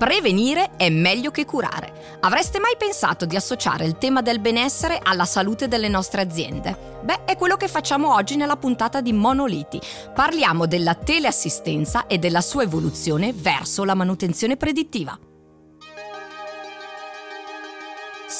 Prevenire è meglio che curare. Avreste mai pensato di associare il tema del benessere alla salute delle nostre aziende? Beh, è quello che facciamo oggi nella puntata di Monoliti. Parliamo della teleassistenza e della sua evoluzione verso la manutenzione predittiva.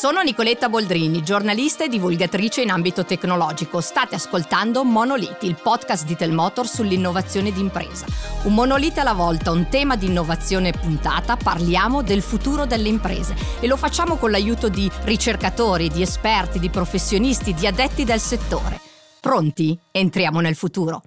Sono Nicoletta Boldrini, giornalista e divulgatrice in ambito tecnologico. State ascoltando Monoliti, il podcast di Telmotor sull'innovazione d'impresa. Un monolite alla volta, un tema di innovazione puntata, parliamo del futuro delle imprese e lo facciamo con l'aiuto di ricercatori, di esperti, di professionisti, di addetti del settore. Pronti? Entriamo nel futuro.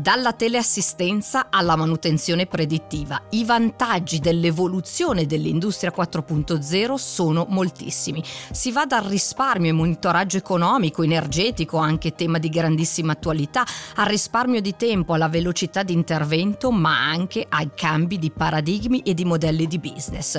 Dalla teleassistenza alla manutenzione predittiva, i vantaggi dell'evoluzione dell'industria 4.0 sono moltissimi. Si va dal risparmio e monitoraggio economico, energetico, anche tema di grandissima attualità, al risparmio di tempo, alla velocità di intervento, ma anche ai cambi di paradigmi e di modelli di business.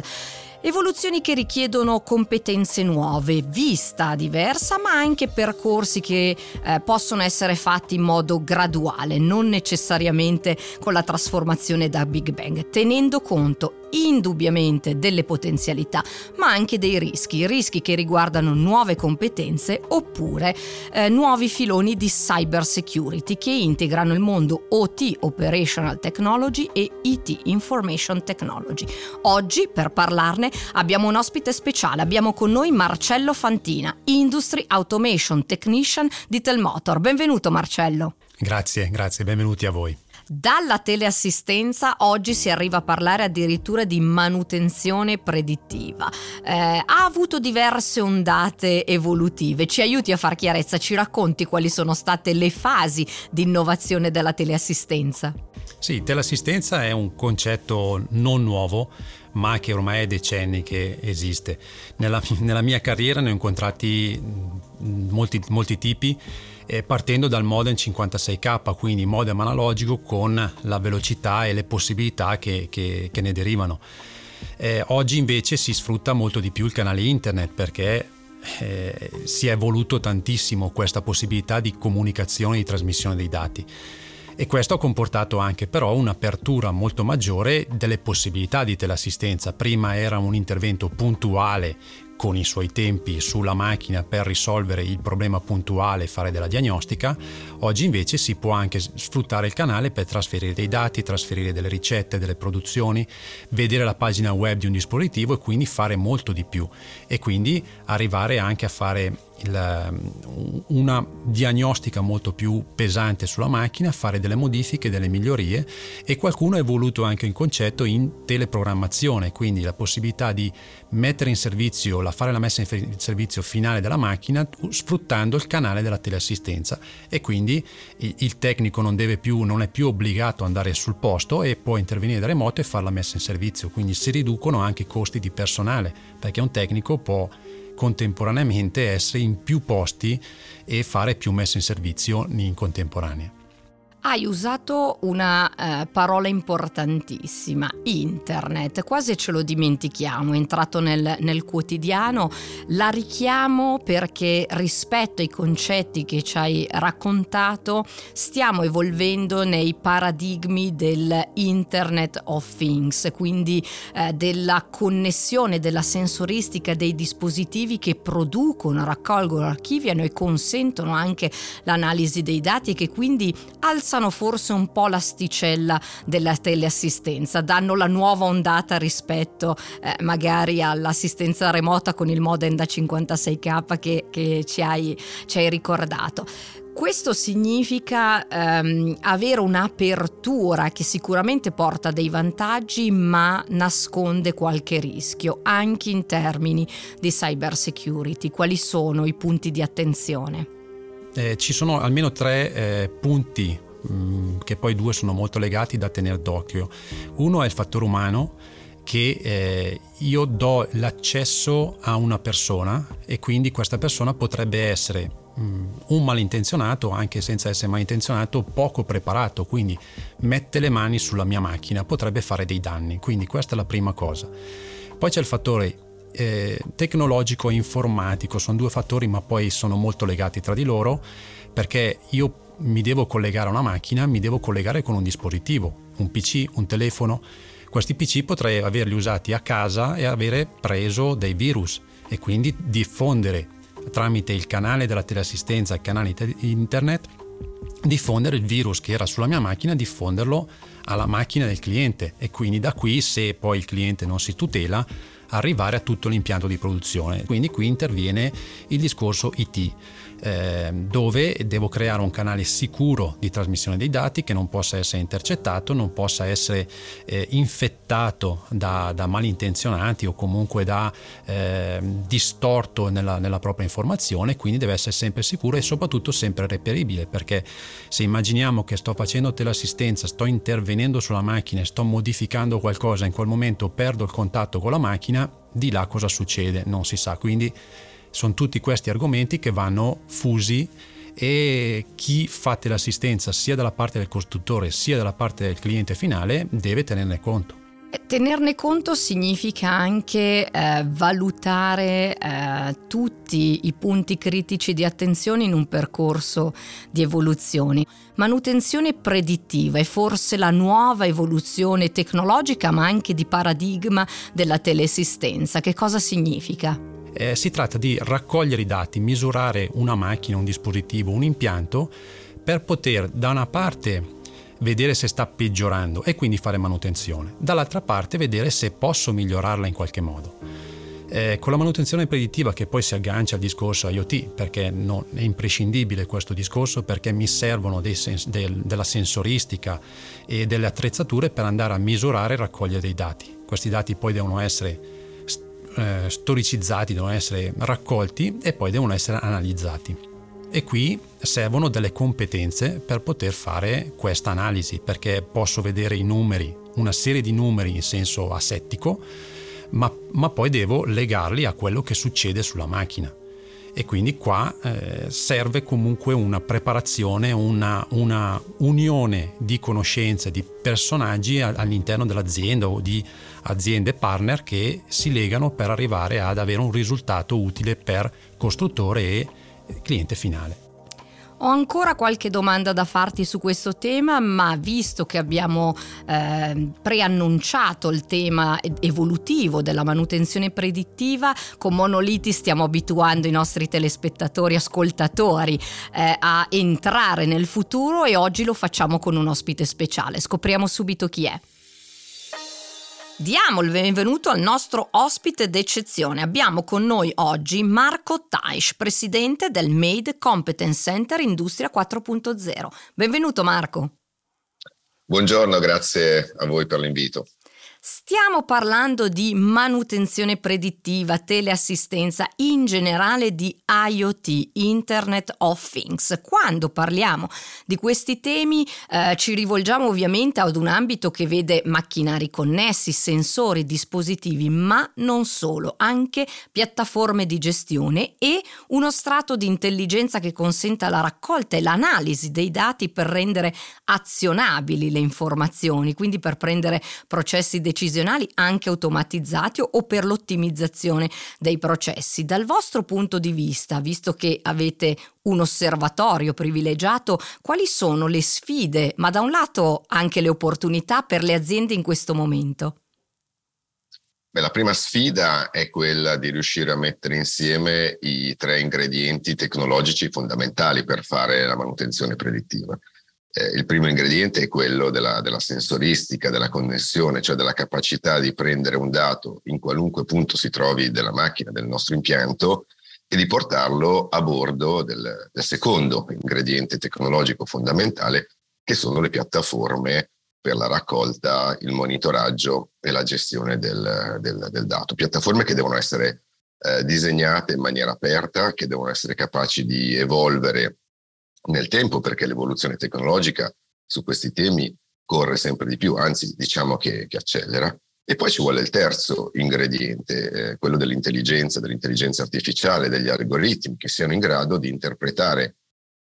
Evoluzioni che richiedono competenze nuove, vista diversa, ma anche percorsi che eh, possono essere fatti in modo graduale, non necessariamente con la trasformazione da Big Bang, tenendo conto indubbiamente delle potenzialità, ma anche dei rischi, rischi che riguardano nuove competenze oppure eh, nuovi filoni di cyber security che integrano il mondo OT Operational Technology e IT Information Technology. Oggi per parlarne abbiamo un ospite speciale, abbiamo con noi Marcello Fantina, Industry Automation Technician di Telmotor. Benvenuto Marcello. Grazie, grazie, benvenuti a voi. Dalla teleassistenza oggi si arriva a parlare addirittura di manutenzione predittiva. Eh, ha avuto diverse ondate evolutive, ci aiuti a far chiarezza, ci racconti quali sono state le fasi di innovazione della teleassistenza? Sì, teleassistenza è un concetto non nuovo, ma che ormai è decenni che esiste. Nella, nella mia carriera ne ho incontrati molti, molti tipi eh, partendo dal modem 56k, quindi modem analogico con la velocità e le possibilità che, che, che ne derivano. Eh, oggi invece si sfrutta molto di più il canale internet perché eh, si è evoluto tantissimo questa possibilità di comunicazione e di trasmissione dei dati e questo ha comportato anche però un'apertura molto maggiore delle possibilità di teleassistenza. Prima era un intervento puntuale con i suoi tempi sulla macchina per risolvere il problema puntuale e fare della diagnostica, oggi invece si può anche sfruttare il canale per trasferire dei dati, trasferire delle ricette, delle produzioni, vedere la pagina web di un dispositivo e quindi fare molto di più e quindi arrivare anche a fare il, una diagnostica molto più pesante sulla macchina, fare delle modifiche, delle migliorie e qualcuno ha evoluto anche il concetto in teleprogrammazione, quindi la possibilità di mettere in servizio, la, fare la messa in servizio finale della macchina sfruttando il canale della teleassistenza. E quindi il tecnico non, più, non è più obbligato ad andare sul posto e può intervenire da remoto e fare la messa in servizio, quindi si riducono anche i costi di personale perché un tecnico può contemporaneamente essere in più posti e fare più messe in servizio in contemporanea. Hai usato una eh, parola importantissima, internet, quasi ce lo dimentichiamo, è entrato nel, nel, quotidiano, la richiamo perché rispetto ai concetti che ci hai raccontato stiamo evolvendo nei paradigmi dell'Internet of Things, quindi eh, della connessione, della sensoristica dei dispositivi che producono, raccolgono, archiviano e consentono anche l'analisi dei dati e che quindi alzano alzano forse un po' l'asticella della teleassistenza, danno la nuova ondata rispetto eh, magari all'assistenza remota con il modem da 56k che, che ci, hai, ci hai ricordato. Questo significa ehm, avere un'apertura che sicuramente porta dei vantaggi ma nasconde qualche rischio anche in termini di cyber security. Quali sono i punti di attenzione? Eh, ci sono almeno tre eh, punti Mm, che poi due sono molto legati da tenere d'occhio. Uno è il fattore umano, che eh, io do l'accesso a una persona e quindi questa persona potrebbe essere um, un malintenzionato, anche senza essere malintenzionato, poco preparato, quindi mette le mani sulla mia macchina, potrebbe fare dei danni, quindi questa è la prima cosa. Poi c'è il fattore eh, tecnologico e informatico, sono due fattori ma poi sono molto legati tra di loro perché io mi devo collegare a una macchina, mi devo collegare con un dispositivo, un PC, un telefono. Questi PC potrei averli usati a casa e avere preso dei virus e quindi diffondere tramite il canale della teleassistenza, il canale internet, diffondere il virus che era sulla mia macchina, diffonderlo alla macchina del cliente e quindi da qui se poi il cliente non si tutela arrivare a tutto l'impianto di produzione. Quindi qui interviene il discorso IT eh, dove devo creare un canale sicuro di trasmissione dei dati che non possa essere intercettato, non possa essere eh, infettato da, da, malintenzionati o comunque da eh, distorto nella, nella, propria informazione, quindi deve essere sempre sicuro e soprattutto sempre reperibile, perché se immaginiamo che sto facendo teleassistenza, sto intervenendo sulla macchina sto modificando qualcosa, in quel momento perdo il contatto con la macchina, di là cosa succede non si sa. Quindi sono tutti questi argomenti che vanno fusi e chi fa l'assistenza sia dalla parte del costruttore sia dalla parte del cliente finale deve tenerne conto. Tenerne conto significa anche eh, valutare eh, tutti i punti critici di attenzione in un percorso di evoluzione. Manutenzione predittiva è forse la nuova evoluzione tecnologica ma anche di paradigma della teleassistenza. Che cosa significa? Eh, si tratta di raccogliere i dati, misurare una macchina, un dispositivo, un impianto per poter da una parte vedere se sta peggiorando e quindi fare manutenzione, dall'altra parte vedere se posso migliorarla in qualche modo. Eh, con la manutenzione predittiva che poi si aggancia al discorso IoT, perché non, è imprescindibile questo discorso, perché mi servono sens- del, della sensoristica e delle attrezzature per andare a misurare e raccogliere dei dati. Questi dati poi devono essere eh, storicizzati, devono essere raccolti e poi devono essere analizzati. E qui servono delle competenze per poter fare questa analisi, perché posso vedere i numeri, una serie di numeri in senso asettico, ma, ma poi devo legarli a quello che succede sulla macchina. E quindi qua eh, serve comunque una preparazione, una, una, unione di conoscenze, di personaggi all'interno dell'azienda o di aziende partner che si legano per arrivare ad avere un risultato utile per costruttore e cliente finale. Ho ancora qualche domanda da farti su questo tema, ma visto che abbiamo eh, preannunciato il tema evolutivo della manutenzione predittiva, con Monoliti stiamo abituando i nostri telespettatori, ascoltatori eh, a entrare nel futuro e oggi lo facciamo con un ospite speciale. Scopriamo subito chi è. Diamo il benvenuto al nostro ospite d'eccezione. Abbiamo con noi oggi Marco Taish, presidente del Made Competence Center Industria 4.0. Benvenuto Marco. Buongiorno, grazie a voi per l'invito. Stiamo parlando di manutenzione predittiva, teleassistenza, in generale di IoT, Internet of Things. Quando parliamo di questi temi eh, ci rivolgiamo ovviamente ad un ambito che vede macchinari connessi, sensori, dispositivi, ma non solo, anche piattaforme di gestione e uno strato di intelligenza che consenta la raccolta e l'analisi dei dati per rendere azionabili le informazioni, quindi per prendere processi decisionali anche automatizzati o per l'ottimizzazione dei processi. Dal vostro punto di vista, visto che avete un osservatorio privilegiato, quali sono le sfide, ma da un lato anche le opportunità per le aziende in questo momento? Beh, la prima sfida è quella di riuscire a mettere insieme i tre ingredienti tecnologici fondamentali per fare la manutenzione predittiva. Eh, il primo ingrediente è quello della, della, sensoristica, della connessione, cioè della capacità di prendere un dato in qualunque punto si trovi della macchina, del nostro impianto, e di portarlo a bordo del, del secondo ingrediente tecnologico fondamentale, che sono le piattaforme per la raccolta, il monitoraggio e la gestione del, del, del dato. Piattaforme che devono essere eh, disegnate in maniera aperta, che devono essere capaci di evolvere nel tempo perché l'evoluzione tecnologica su questi temi corre sempre di più, anzi diciamo che, che accelera. E poi ci vuole il terzo ingrediente, eh, quello dell'intelligenza, dell'intelligenza artificiale, degli algoritmi che siano in grado di interpretare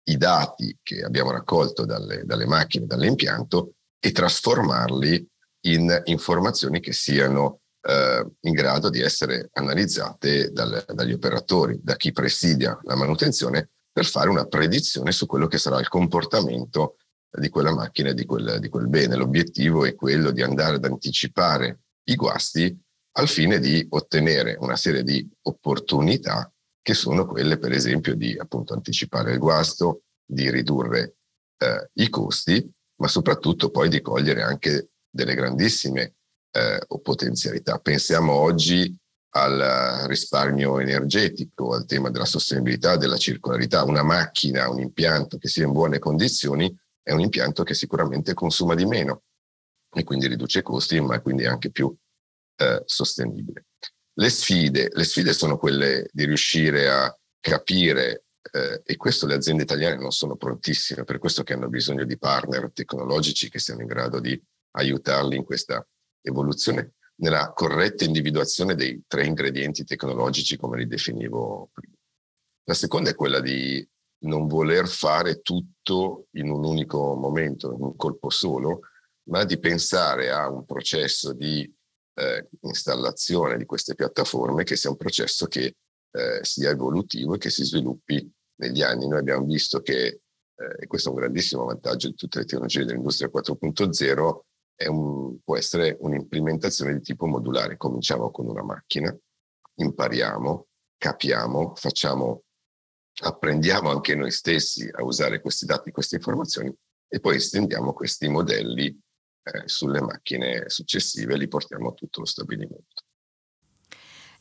i dati che abbiamo raccolto dalle, dalle macchine, dall'impianto e trasformarli in informazioni che siano eh, in grado di essere analizzate dal, dagli operatori, da chi presidia la manutenzione per fare una predizione su quello che sarà il comportamento di quella macchina e di quel, di quel bene. L'obiettivo è quello di andare ad anticipare i guasti al fine di ottenere una serie di opportunità che sono quelle, per esempio, di appunto anticipare il guasto, di ridurre eh, i costi, ma soprattutto poi di cogliere anche delle grandissime eh, potenzialità. Pensiamo oggi al risparmio energetico, al tema della sostenibilità, della circolarità. Una macchina, un impianto che sia in buone condizioni è un impianto che sicuramente consuma di meno e quindi riduce i costi, ma quindi è anche più eh, sostenibile. Le sfide, le sfide sono quelle di riuscire a capire eh, e questo le aziende italiane non sono prontissime, per questo che hanno bisogno di partner tecnologici che siano in grado di aiutarli in questa evoluzione, nella corretta individuazione dei tre ingredienti tecnologici come li definivo prima. La seconda è quella di non voler fare tutto in un unico momento, in un colpo solo, ma di pensare a un processo di eh, installazione di queste piattaforme che sia un processo che eh, sia evolutivo e che si sviluppi negli anni. Noi abbiamo visto che, eh, e questo è un grandissimo vantaggio di tutte le tecnologie dell'industria 4.0, un, può essere un'implementazione di tipo modulare. Cominciamo con una macchina, impariamo, capiamo, facciamo, apprendiamo anche noi stessi a usare questi dati, queste informazioni e poi estendiamo questi modelli eh, sulle macchine successive e li portiamo a tutto lo stabilimento.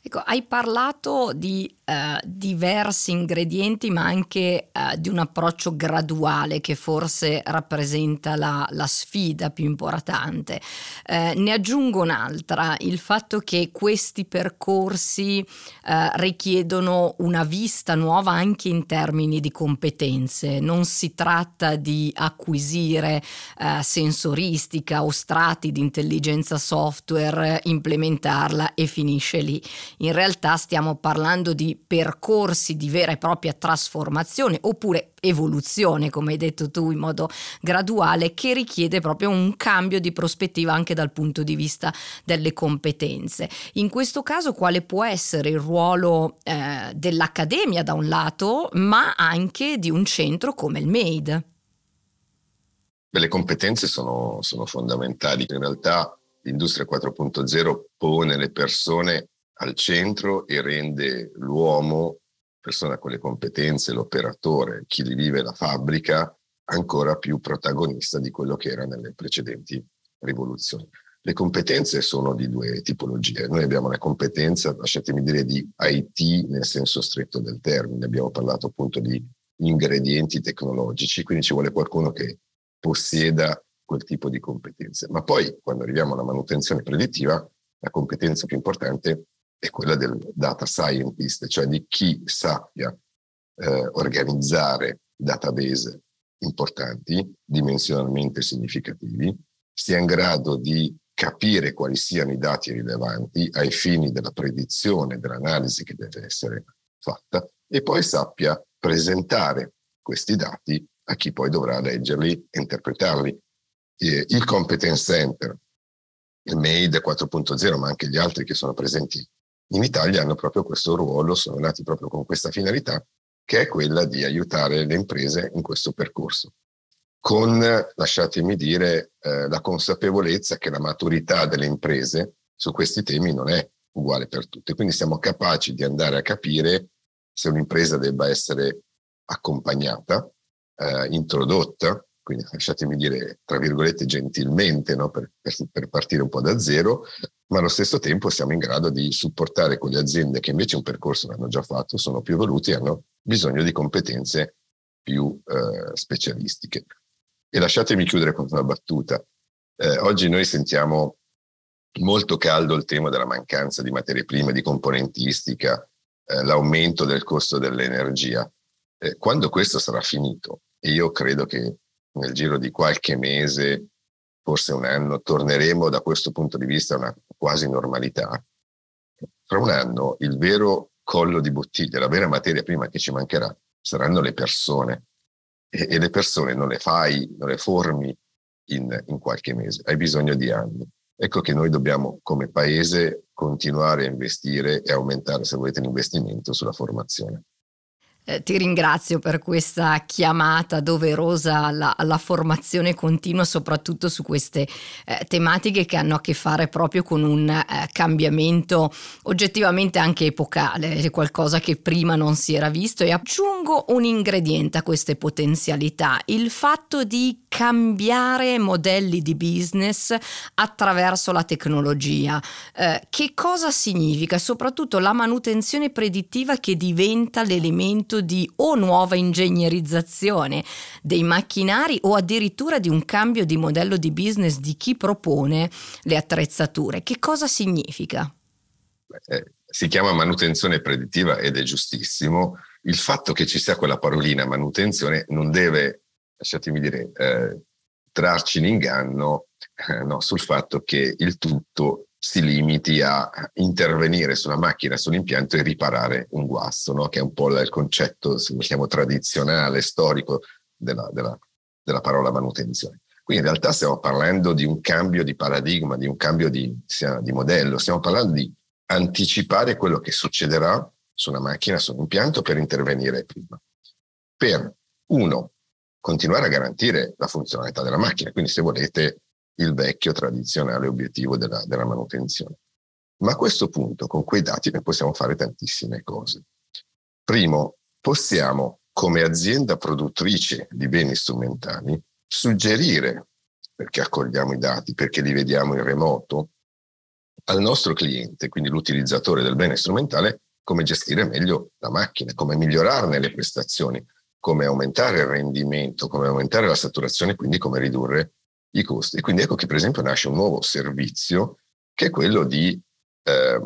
Ecco, hai parlato di uh, diversi ingredienti, ma anche uh, di un approccio graduale che forse rappresenta la, la sfida più importante. Uh, ne aggiungo un'altra, il fatto che questi percorsi richiedono una vista nuova anche in termini di competenze. Non si tratta di acquisire sensoristica o strati di intelligenza software, implementarla e finisce lì in realtà stiamo parlando di percorsi di vera e propria trasformazione oppure evoluzione, come hai detto tu, in modo graduale, che richiede proprio un cambio di prospettiva anche dal punto di vista delle competenze. In questo caso quale può essere il ruolo eh, dell'accademia da un lato, ma anche di un centro come il MAID? le competenze sono, sono fondamentali. In realtà l'industria 4.0 pone le persone al centro e rende l'uomo, persona con le competenze, l'operatore, chi vive la fabbrica, ancora più protagonista di quello che era nelle precedenti rivoluzioni. Le competenze sono di due tipologie. Noi abbiamo la competenza, lasciatemi dire, di IT nel senso stretto del termine. Abbiamo parlato appunto di ingredienti tecnologici, quindi ci vuole qualcuno che possieda quel tipo di competenze. Ma poi, quando arriviamo alla manutenzione predittiva, la competenza più importante è quella del data scientist, cioè di chi sappia eh, organizzare database importanti, dimensionalmente significativi, sia in grado di capire quali siano i dati rilevanti ai fini della predizione, dell'analisi che deve essere fatta e poi sappia presentare questi dati a chi poi dovrà leggerli e interpretarli. il Competence Center, il MAID 4.0, ma anche gli altri che sono presenti in Italia hanno proprio questo ruolo, sono nati proprio con questa finalità, che è quella di aiutare le imprese in questo percorso, con, lasciatemi dire, eh, la consapevolezza che la maturità delle imprese su questi temi non è uguale per tutte. Quindi siamo capaci di andare a capire se un'impresa debba essere accompagnata, eh, introdotta, quindi lasciatemi dire, tra virgolette, gentilmente, no? per, per, per, partire un po' da zero, ma allo stesso tempo siamo in grado di supportare quelle aziende che invece un percorso l'hanno già fatto, sono più evoluti e hanno bisogno di competenze più eh, specialistiche. E lasciatemi chiudere con una battuta. Eh, oggi noi sentiamo molto caldo il tema della mancanza di materie prime, di componentistica, eh, l'aumento del costo dell'energia. Eh, quando questo sarà finito, e io credo che nel giro di qualche mese, forse un anno, torneremo da questo punto di vista a una quasi normalità. Fra un anno il vero collo di bottiglia, la vera materia prima che ci mancherà saranno le persone. E, e le persone non le fai, non le formi in, in qualche mese, hai bisogno di anni. Ecco che noi dobbiamo come paese continuare a investire e aumentare, se volete, l'investimento sulla formazione. Eh, ti ringrazio per questa chiamata doverosa alla, alla formazione continua, soprattutto su queste eh, tematiche che hanno a che fare proprio con un eh, cambiamento oggettivamente anche epocale, qualcosa che prima non si era visto. E aggiungo un ingrediente a queste potenzialità, il fatto di cambiare modelli di business attraverso la tecnologia. Eh, che cosa significa? Soprattutto la manutenzione predittiva che diventa l'elemento progetto di o nuova ingegnerizzazione dei macchinari o addirittura di un cambio di modello di business di chi propone le attrezzature. Che cosa significa? Eh, si chiama manutenzione predittiva ed è giustissimo. Il fatto che ci sia quella parolina manutenzione non deve, lasciatemi dire, eh, trarci in inganno eh, no, sul fatto che il tutto si limiti a intervenire sulla macchina, sull'impianto e riparare un guasto, no? che è un po' il concetto, se vogliamo, tradizionale, storico della, della, della parola manutenzione. Qui in realtà stiamo parlando di un cambio di paradigma, di un cambio di, di modello, stiamo parlando di anticipare quello che succederà su una macchina, su un impianto per intervenire prima. Per, uno, continuare a garantire la funzionalità della macchina, quindi se volete il vecchio tradizionale obiettivo della, della manutenzione. Ma a questo punto, con quei dati, ne possiamo fare tantissime cose. Primo, possiamo, come azienda produttrice di beni strumentali, suggerire, perché accogliamo i dati, perché li vediamo in remoto, al nostro cliente, quindi l'utilizzatore del bene strumentale, come gestire meglio la macchina, come migliorarne le prestazioni, come aumentare il rendimento, come aumentare la saturazione, quindi come ridurre i costi. E quindi ecco che per esempio nasce un nuovo servizio che è quello di eh,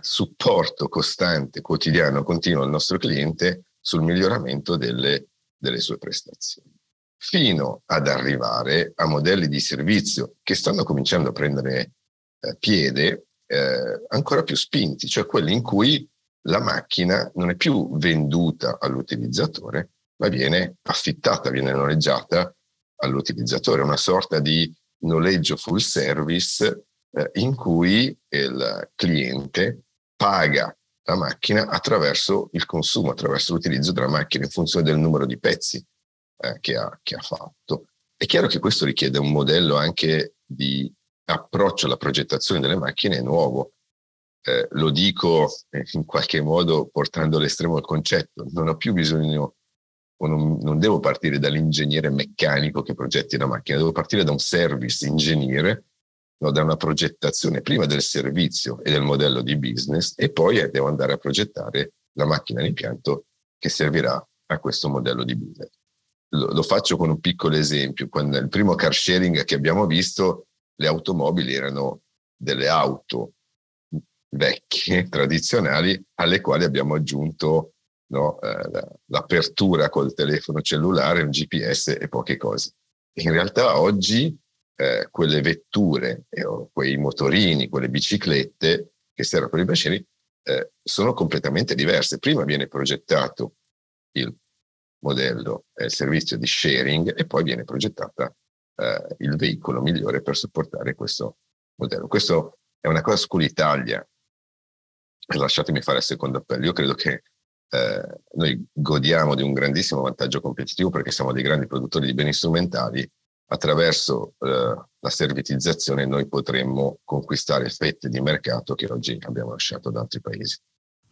supporto costante, quotidiano, continuo al nostro cliente sul miglioramento delle, delle sue prestazioni, fino ad arrivare a modelli di servizio che stanno cominciando a prendere eh, piede eh, ancora più spinti, cioè quelli in cui la macchina non è più venduta all'utilizzatore, ma viene affittata, viene noleggiata all'utilizzatore, una sorta di noleggio full service eh, in cui il cliente paga la macchina attraverso il consumo, attraverso l'utilizzo della macchina in funzione del numero di pezzi eh, che, ha, che ha fatto. È chiaro che questo richiede un modello anche di approccio alla progettazione delle macchine nuovo. Eh, lo dico eh, in qualche modo portando all'estremo il concetto, non ho più bisogno o non, non devo partire dall'ingegnere meccanico che progetti la macchina, devo partire da un service ingegnere, no, da una progettazione prima del servizio e del modello di business e poi devo andare a progettare la macchina l'impianto che servirà a questo modello di business. Lo, lo faccio con un piccolo esempio. Quando il primo car sharing che abbiamo visto, le automobili erano delle auto vecchie, tradizionali, alle quali abbiamo aggiunto no? eh, l'apertura col telefono cellulare, un GPS e poche cose. In realtà oggi eh, quelle vetture, eh, quei motorini, quelle biciclette che servono per i bacini eh, sono completamente diverse. Prima viene progettato il modello, il servizio di sharing e poi viene progettata eh, il veicolo migliore per supportare questo modello. Questo è una cosa su cui l'Italia, lasciatemi fare il secondo appello, io credo che eh, noi godiamo di un grandissimo vantaggio competitivo perché siamo dei grandi produttori di beni strumentali. Attraverso eh, la servitizzazione noi potremmo conquistare fette di mercato che oggi abbiamo lasciato da altri paesi.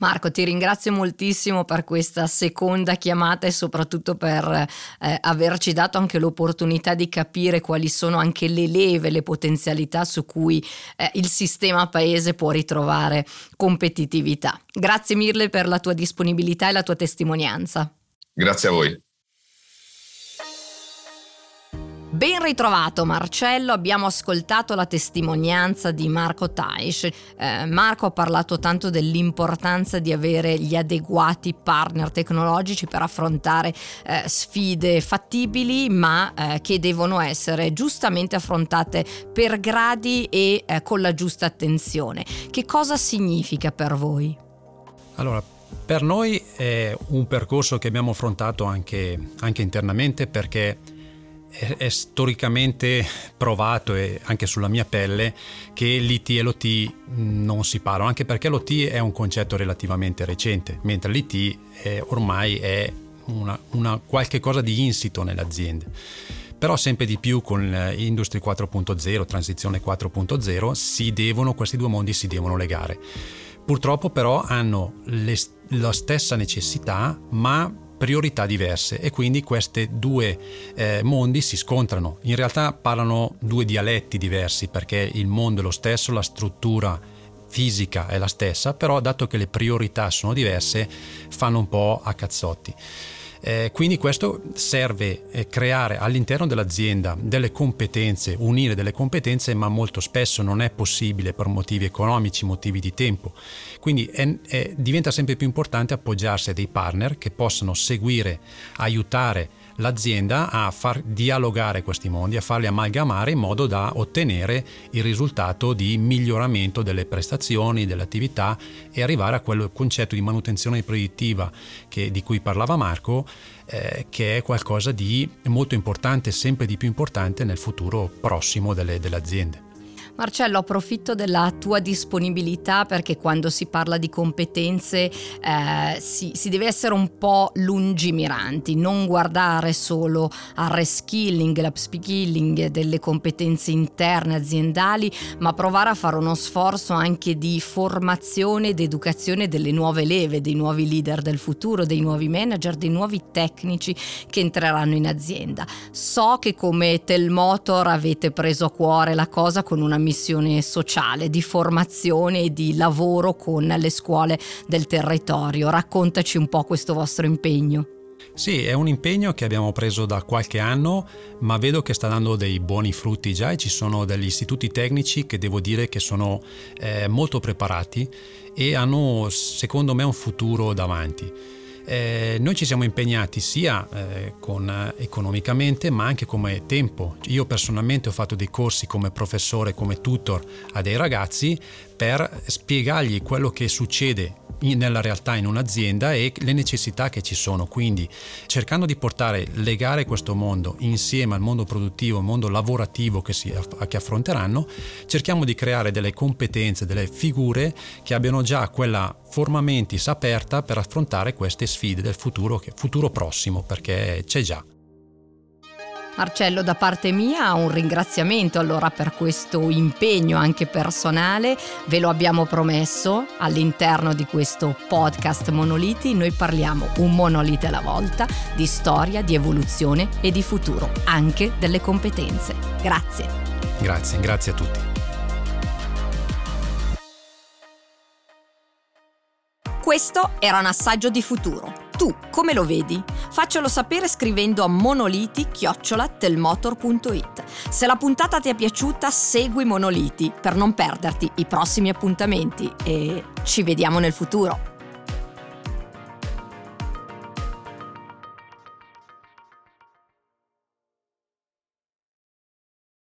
Marco, ti ringrazio moltissimo per questa seconda chiamata e soprattutto per eh, averci dato anche l'opportunità di capire quali sono anche le leve, le potenzialità su cui eh, il sistema paese può ritrovare competitività. Grazie mille per la tua disponibilità e la tua testimonianza. Grazie a voi. Ben ritrovato Marcello, abbiamo ascoltato la testimonianza di Marco Taish. Eh, Marco ha parlato tanto dell'importanza di avere gli adeguati partner tecnologici per affrontare eh, sfide fattibili ma eh, che devono essere giustamente affrontate per gradi e eh, con la giusta attenzione. Che cosa significa per voi? Allora, per noi è un percorso che abbiamo affrontato anche, anche internamente perché è, è, storicamente provato e anche sulla mia pelle che l'IT e l'OT non si parlano, anche perché l'OT è un concetto relativamente recente, mentre l'IT è, ormai è una, una qualche cosa di insito nelle aziende. Però sempre di più con Industry 4.0, transizione 4.0, si devono, questi due mondi si devono legare. Purtroppo però hanno le, la stessa necessità, ma priorità diverse e quindi questi due eh, mondi si scontrano. In realtà parlano due dialetti diversi perché il mondo è lo stesso, la struttura fisica è la stessa, però dato che le priorità sono diverse fanno un po' a cazzotti. Eh, quindi questo serve eh, creare all'interno dell'azienda delle competenze, unire delle competenze, ma molto spesso non è possibile per motivi economici, motivi di tempo. Quindi è, è, diventa sempre più importante appoggiarsi a dei partner che possano seguire, aiutare l'azienda a far dialogare questi mondi, a farli amalgamare in modo da ottenere il risultato di miglioramento delle prestazioni, delle attività e arrivare a quel concetto di manutenzione predittiva che, di cui parlava Marco, eh, che è qualcosa di molto importante, sempre di più importante nel futuro prossimo delle, delle aziende. Marcello, approfitto della tua disponibilità perché quando si parla di competenze eh, si, si, deve essere un po' lungimiranti, non guardare solo al reskilling, l'upskilling delle competenze interne aziendali, ma provare a fare uno sforzo anche di formazione ed educazione delle nuove leve, dei nuovi leader del futuro, dei nuovi manager, dei nuovi tecnici che entreranno in azienda. So che come Telmotor avete preso a cuore la cosa con una missione sociale di formazione e di lavoro con le scuole del territorio. Raccontaci un po' questo vostro impegno. Sì, è un impegno che abbiamo preso da qualche anno, ma vedo che sta dando dei buoni frutti già e ci sono degli istituti tecnici che devo dire che sono eh, molto preparati e hanno secondo me un futuro davanti. Eh, noi ci siamo impegnati sia eh, con, eh, economicamente ma anche come tempo. Io personalmente ho fatto dei corsi come professore, come tutor a dei ragazzi per spiegargli quello che succede nella realtà in un'azienda e le necessità che ci sono. Quindi cercando di portare, legare questo mondo insieme al mondo produttivo, al mondo lavorativo che, si, che affronteranno, cerchiamo di creare delle competenze, delle figure che abbiano già quella forma mentis aperta per affrontare queste sfide del futuro, futuro prossimo, perché c'è già. Marcello, da parte mia un ringraziamento allora per questo impegno anche personale, ve lo abbiamo promesso all'interno di questo podcast Monoliti, noi parliamo un monolite alla volta di storia, di evoluzione e di futuro, anche delle competenze. Grazie. Grazie, grazie a tutti. Questo era un assaggio di futuro tu come lo vedi? Faccelo sapere scrivendo a monoliti-telmotor.it. Se la puntata ti è piaciuta, segui Monoliti per non perderti i prossimi appuntamenti e ci vediamo nel futuro.